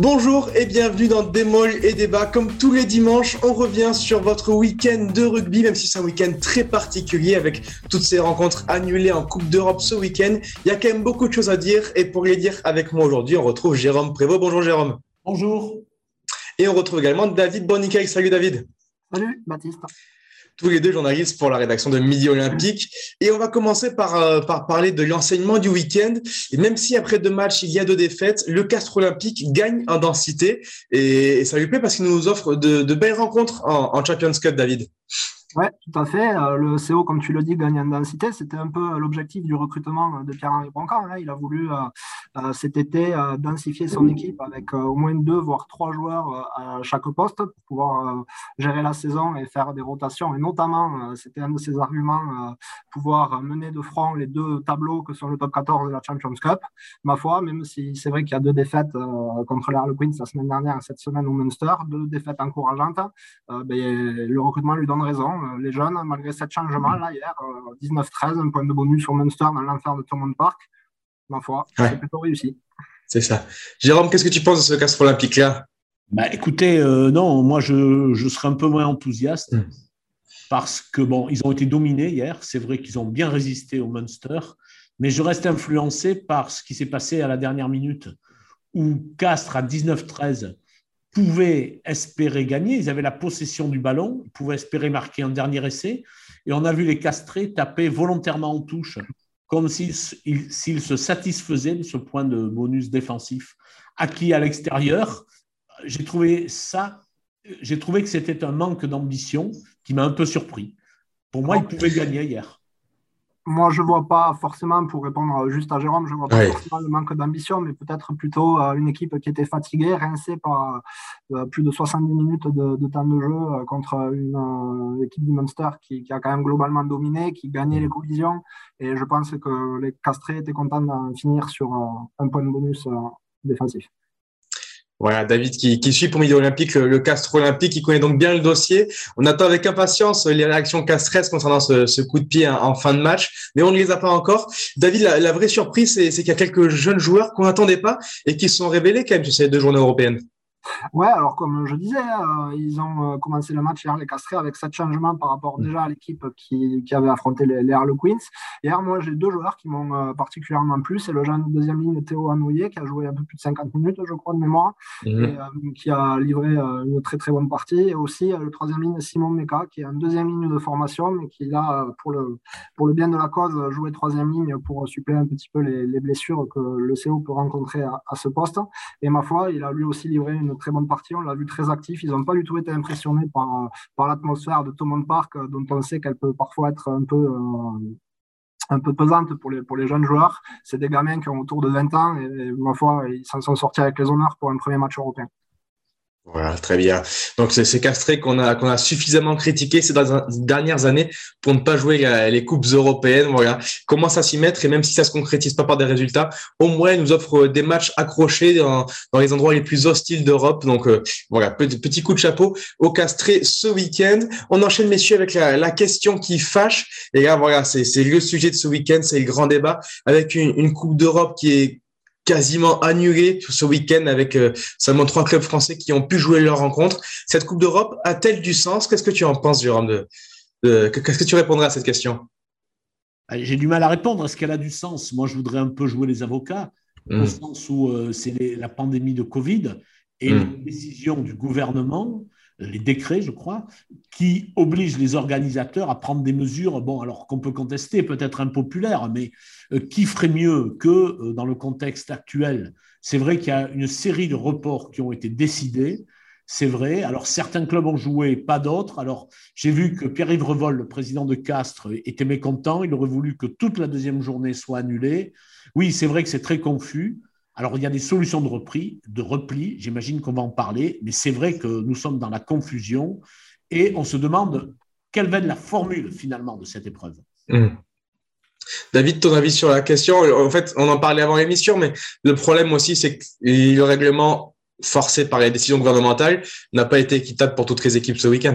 Bonjour et bienvenue dans Démol et Débat. Comme tous les dimanches, on revient sur votre week-end de rugby, même si c'est un week-end très particulier avec toutes ces rencontres annulées en Coupe d'Europe ce week-end. Il y a quand même beaucoup de choses à dire et pour les dire avec moi aujourd'hui, on retrouve Jérôme Prévost. Bonjour Jérôme. Bonjour. Et on retrouve également David Boniquet. Salut David. Salut Baptiste tous les deux journalistes pour la rédaction de Midi Olympique. Et on va commencer par, euh, par parler de l'enseignement du week-end. Et même si après deux matchs, il y a deux défaites, le Castre Olympique gagne en densité. Et, ça lui plaît parce qu'il nous offre de, belles rencontres en, Champions Cup, David. Oui, tout à fait. Euh, le CO, comme tu le dis, gagne en densité. C'était un peu l'objectif du recrutement de Pierre-Henri Broncan. Hein. Il a voulu euh, cet été densifier son équipe avec au moins deux, voire trois joueurs à chaque poste pour pouvoir gérer la saison et faire des rotations. Et notamment, c'était un de ses arguments, pouvoir mener de front les deux tableaux que sont le top 14 de la Champions Cup. Ma foi, même si c'est vrai qu'il y a deux défaites contre les Harlequins la semaine dernière et cette semaine au Munster, deux défaites encourageantes, ben, le recrutement lui donne raison. Euh, les jeunes, malgré cette changement, là, hier, 19-13, euh, un point de bonus sur Munster dans l'enfer de Thomond Park. Ma foi, c'est plutôt réussi. C'est ça. Jérôme, qu'est-ce que tu penses de ce Castre Olympique-là? Bah, Écoutez, euh, non, moi, je, je serais un peu moins enthousiaste. Hmm. Parce que, bon, ils ont été dominés hier. C'est vrai qu'ils ont bien résisté au Munster. Mais je reste influencé par ce qui s'est passé à la dernière minute, où Castres, à 19-13, pouvaient espérer gagner. Ils avaient la possession du ballon, ils pouvaient espérer marquer un dernier essai. Et on a vu les castrés taper volontairement en touche, comme s'ils se satisfaisaient de ce point de bonus défensif acquis à l'extérieur. J'ai trouvé ça, j'ai trouvé que c'était un manque d'ambition qui m'a un peu surpris. Pour moi, ils pouvaient gagner hier moi, je ne vois pas forcément, pour répondre juste à Jérôme, je ne vois pas forcément le manque d'ambition, mais peut-être plutôt euh, une équipe qui était fatiguée, rincée par euh, plus de 70 minutes de, temps de jeu euh, contre une équipe du Munster qui, a quand même globalement dominé, qui gagnait les collisions. Et je pense que les Castrés étaient contents de finir sur un point de bonus défensif. Voilà, David qui, suit pour Midi Olympique le, Castre Olympique, qui connaît donc bien le dossier. On attend avec impatience les réactions castresses concernant ce, ce coup de pied en, fin de match, mais on ne les a pas encore. David, la, la vraie surprise, c'est qu'il y a quelques jeunes joueurs qu'on n'attendait pas et qui se sont révélés quand même sur ces deux journées européennes. Ouais, alors comme je disais, euh, ils ont euh, commencé le match hier, les Castrés, avec sept changements par rapport mm. déjà à l'équipe qui, qui, avait affronté les, les Harlequins. Hier, moi, j'ai deux joueurs qui m'ont euh, particulièrement plu. C'est le jeune deuxième ligne Théo Hanouillet, qui a joué un peu plus de 50 minutes, je crois, de mémoire, mm. et, qui a livré une très très bonne partie. Et aussi le troisième ligne Simon Meka, qui est un deuxième ligne de formation, mais qui là, pour le, pour le bien de la cause, joué troisième ligne pour suppléer un petit peu les, les blessures que le CO peut rencontrer à, à ce poste. Et ma foi, il a lui aussi livré une très bonne partie. On l'a vu très actif. Ils n'ont pas du tout été impressionnés par, par l'atmosphère de Thomond Park, euh, dont on sait qu'elle peut parfois être un peu, euh, pesante pour les, pour les jeunes joueurs. C'est des gamins qui ont autour de 20 ans et, ma foi, ils s'en sont sortis avec les honneurs pour un premier match européen. Voilà, très bien. Donc c'est ces castrés qu'on a suffisamment critiqué ces dernières années pour ne pas jouer les coupes européennes. Voilà, commence à s'y mettre et même si ça se concrétise pas par des résultats, au moins ils nous offre des matchs accrochés dans, les endroits les plus hostiles d'Europe. Donc euh, voilà, petit, coup de chapeau au castré ce week-end. On enchaîne messieurs avec la, question qui fâche. Et là voilà, c'est le sujet de ce week-end, c'est le grand débat avec une coupe d'Europe qui est quasiment annulé ce week-end avec euh, seulement trois clubs français qui ont pu jouer leur rencontre. Cette Coupe d'Europe a-t-elle du sens? Qu'est-ce que tu en penses, Jérôme de, Qu'est-ce que tu répondrais à cette question? Ah, J'ai du mal à répondre. Est-ce qu'elle a du sens? Moi, je voudrais un peu jouer les avocats, au hmm. sens où euh, c'est la pandémie de Covid et hmm. les décisions du gouvernement les décrets, je crois, qui obligent les organisateurs à prendre des mesures, bon, alors qu'on peut contester, peut-être impopulaires, mais euh, qui ferait mieux que euh, dans le contexte actuel? C'est vrai qu'il y a une série de reports qui ont été décidés. C'est vrai. Alors, certains clubs ont joué, pas d'autres. Alors, j'ai vu que Pierre-Yves Revol, le président de Castres, était mécontent. Il aurait voulu que toute la deuxième journée soit annulée. Oui, c'est vrai que c'est très confus. Alors, il y a des solutions de repli, de repli j'imagine qu'on va en parler, mais c'est vrai que nous sommes dans la confusion et on se demande quelle va être la formule finalement de cette épreuve. Hmm. David, ton avis sur la question? En fait, on en parlait avant l'émission, mais le problème aussi, c'est que le règlement forcé par les décisions gouvernementales n'a pas été équitable pour toutes les équipes ce week-end.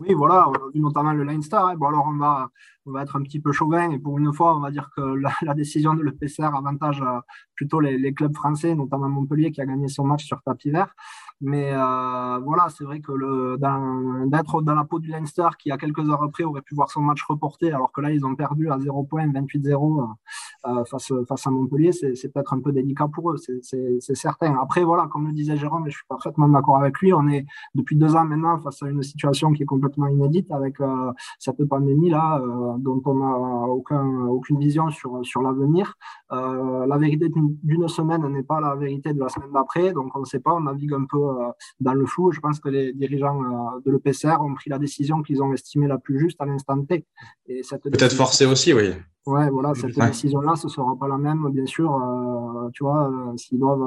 Oui, voilà, on vu notamment le Leinster. Hein. Bon, alors on va, on va être un petit peu chauvin et pour une fois, on va dire que la, décision de l'EPCR avantage euh, plutôt les, les, clubs français, notamment Montpellier qui a gagné son match sur tapis vert. Mais euh, voilà, c'est vrai que d'être dans la peau du Leinster qui, a quelques heures après, aurait pu voir son match reporté, alors que là, ils ont perdu à 0 points, 28-0 euh, face, face à Montpellier, c'est peut-être un peu délicat pour eux, c'est certain. Après, voilà, comme le disait Jérôme, et je suis parfaitement d'accord avec lui, on est depuis deux ans maintenant face à une situation qui est complètement inédite avec euh, cette pandémie-là, euh, dont on n'a aucun, aucune vision sur, sur l'avenir. Euh, la vérité d'une semaine n'est pas la vérité de la semaine d'après, donc on ne sait pas, on navigue un peu dans le flou. Je pense que les dirigeants euh, de l'EPCR ont pris la décision qu'ils ont estimée la plus juste à l'instant T. Peut-être forcé aussi, oui. Ouais, voilà, cette décision-là, ce ne sera pas la même, bien sûr. tu vois, s'ils doivent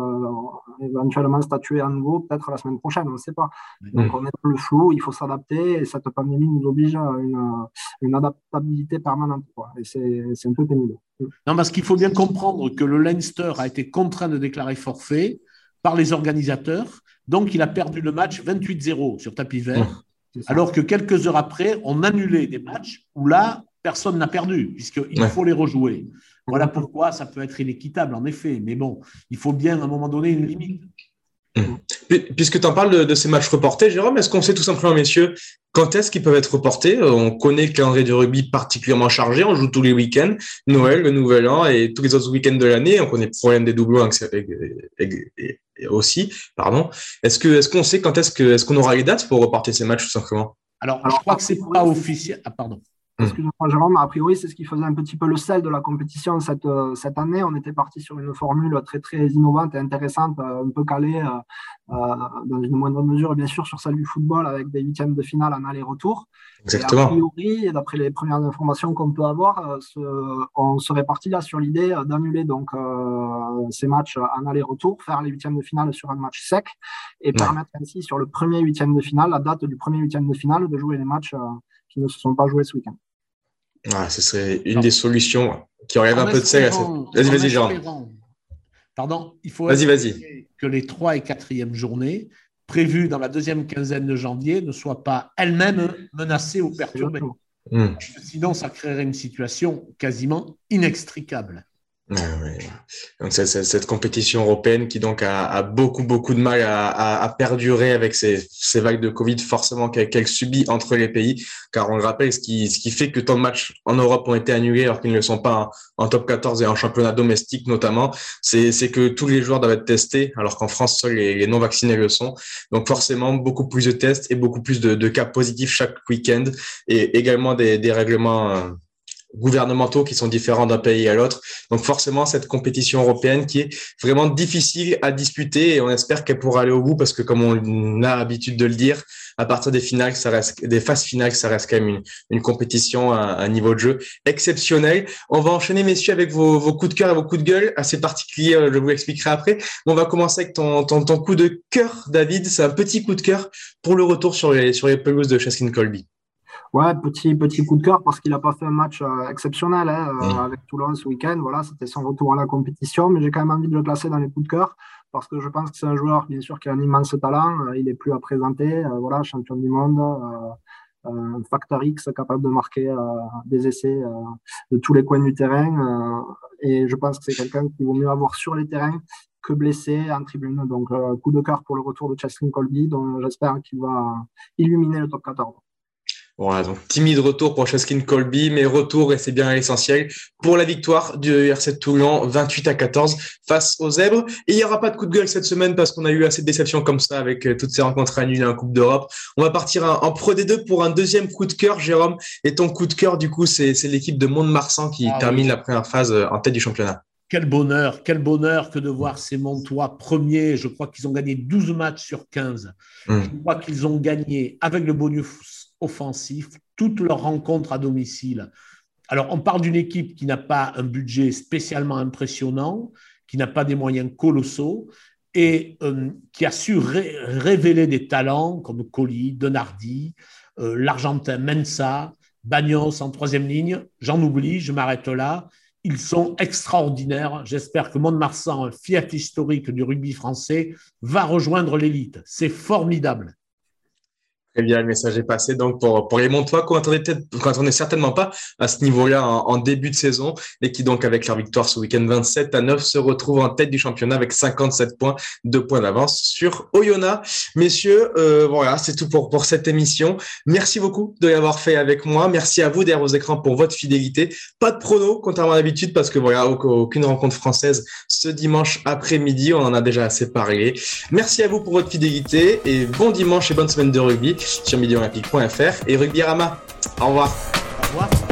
éventuellement statuer à nouveau, peut-être la semaine prochaine, on ne sait pas. Donc, on est dans le flou, il faut s'adapter, et cette pandémie nous oblige à une, une adaptabilité permanente. Et c'est un peu pénible. Non, parce qu'il faut bien comprendre que le Leinster a été contraint de déclarer forfait par les organisateurs. Donc, il a perdu le match 28-0 sur tapis vert. alors que quelques heures après, on annulait des matchs où là, personne n'a perdu, puisqu'il faut les rejouer. Voilà pourquoi ça peut être inéquitable, en effet. Mais bon, il faut bien à un moment donné une limite. Puisque tu en parles de, ces matchs reportés, Jérôme, est-ce qu'on sait tout simplement, messieurs, quand est-ce qu'ils peuvent être reportés? On connaît le calendrier du rugby particulièrement chargé, on joue tous les week-ends, Noël, le Nouvel An et tous les autres week-ends de l'année, on connaît le problème des doublons aussi. Pardon. Est-ce qu'on sait quand est-ce que est-ce qu'on aura les dates pour reporter ces matchs tout simplement? Alors, je crois que c'est pas officiel. Ah, pardon. Mmh. Excuse-moi, Jérôme, a priori, c'est ce qui faisait un petit peu le sel de la compétition cette, euh, cette année. On était parti sur une formule très, très innovante et intéressante, euh, un peu calée euh, dans une moindre mesure, bien sûr, sur celle du football avec des huitièmes de finale en aller-retour. Exactement. Et a priori, d'après les premières informations qu'on peut avoir, on serait parti là sur l'idée d'annuler donc ces matchs en aller-retour, faire les huitièmes de finale sur un match sec et permettre ainsi sur le premier huitième de finale, la date du premier huitième de finale, de jouer les matchs qui ne se sont pas joués ce week-end. Ah, ce serait une des solutions qui enlève un peu de sel. Vas-y, vas-y, Jean. Pardon, il faut vas-y, vas-y. que les trois et quatrième journées prévues dans la deuxième quinzaine de janvier ne soient pas elles-mêmes menacées ou perturbées. Hmm. Sinon, ça créerait une situation quasiment inextricable. Donc, cette compétition européenne qui donc a, beaucoup beaucoup de mal à, perdurer avec ces, vagues de Covid forcément qu'elle subit entre les pays, car on le rappelle, ce qui, ce qui fait que tant de matchs en Europe ont été annulés alors qu'ils ne le sont pas en, top 14 et en championnat domestique notamment, c'est que tous les joueurs doivent être testés, alors qu'en France seuls les, non vaccinés le sont. Donc forcément beaucoup plus de tests et beaucoup plus de, cas positifs chaque week-end et également des, des règlements euh, gouvernementaux qui sont différents d'un pays à l'autre. Donc forcément, cette compétition européenne qui est vraiment difficile à disputer et on espère qu'elle pourra aller au bout parce que comme on a l'habitude de le dire, à partir des finales, ça reste des phases finales, ça reste quand même une, une compétition à un niveau de jeu exceptionnel. On va enchaîner, messieurs, avec vos, vos coups de cœur et vos coups de gueule assez particuliers. Euh, je vous l'expliquerai après. On va commencer avec ton, ton, ton coup de cœur, David. C'est un petit coup de cœur pour le retour sur les, sur les pelouses de Chaskin Colby. Ouais, petit, petit coup de cœur parce qu'il n'a pas fait un match euh, exceptionnel hein, euh, avec Toulon ce week-end. Voilà, c'était son retour à la compétition, mais j'ai quand même envie de le classer dans les coups de cœur parce que je pense que c'est un joueur, bien sûr, qui a un immense talent. Euh, il est plus à présenter. voilà, champion du monde, un facteur X capable de marquer des essais de tous les coins du terrain. et je pense que c'est quelqu'un qu'il vaut mieux avoir sur les terrains que blessé en tribune. Donc, coup de cœur pour le retour de Cheslin Colby, dont j'espère qu'il va illuminer le top 14. Voilà, donc timide retour pour Chaskin Colby, mais retour, et c'est bien l'essentiel, pour la victoire du RC Toulon 28 à 14 face aux Zèbres. Et il n'y aura pas de coup de gueule cette semaine parce qu'on a eu assez de déceptions comme ça avec euh, toutes ces rencontres annulées en Coupe d'Europe. On va partir en Pro D2 pour un deuxième coup de cœur, Jérôme. Et ton coup de cœur, du coup, c'est l'équipe de Mont-de-Marsan qui ah termine la première phase euh, en tête du championnat. Quel bonheur, quel bonheur que de voir ces Montois premiers. Je crois qu'ils ont gagné 12 matchs sur 15. Hum. Je crois qu'ils ont gagné avec le bonus offensif, toutes leurs rencontres à domicile. Alors, on parle d'une équipe qui n'a pas un budget spécialement impressionnant, qui n'a pas des moyens colossaux et euh, qui a su révéler des talents comme Colli, Donardi, euh, l'Argentin Mensa, Bagnos en troisième ligne. J'en oublie, je m'arrête là. Ils sont extraordinaires. J'espère que Mont-de-Marsan, fiat historique du rugby français, va rejoindre l'élite. C'est formidable. Très bien, le message est passé. Donc, pour, pour les Montois, qu'on n'est certainement pas à ce niveau-là en, début de saison et qui, donc, avec leur victoire ce week-end 27 à 9, se retrouvent en tête du championnat avec 57 points, 2 points d'avance sur Oyonnax. Messieurs, euh, voilà, c'est tout pour, pour cette émission. Merci beaucoup de l'avoir fait avec moi. Merci à vous derrière vos écrans pour votre fidélité. Pas de prono, contrairement à l'habitude, parce que voilà, aucune rencontre française ce dimanche après-midi. On en a déjà assez parlé. Merci à vous pour votre fidélité et bon dimanche et bonne semaine de rugby sur miliolympique.fr et Rugby Rama. Au revoir. Au revoir.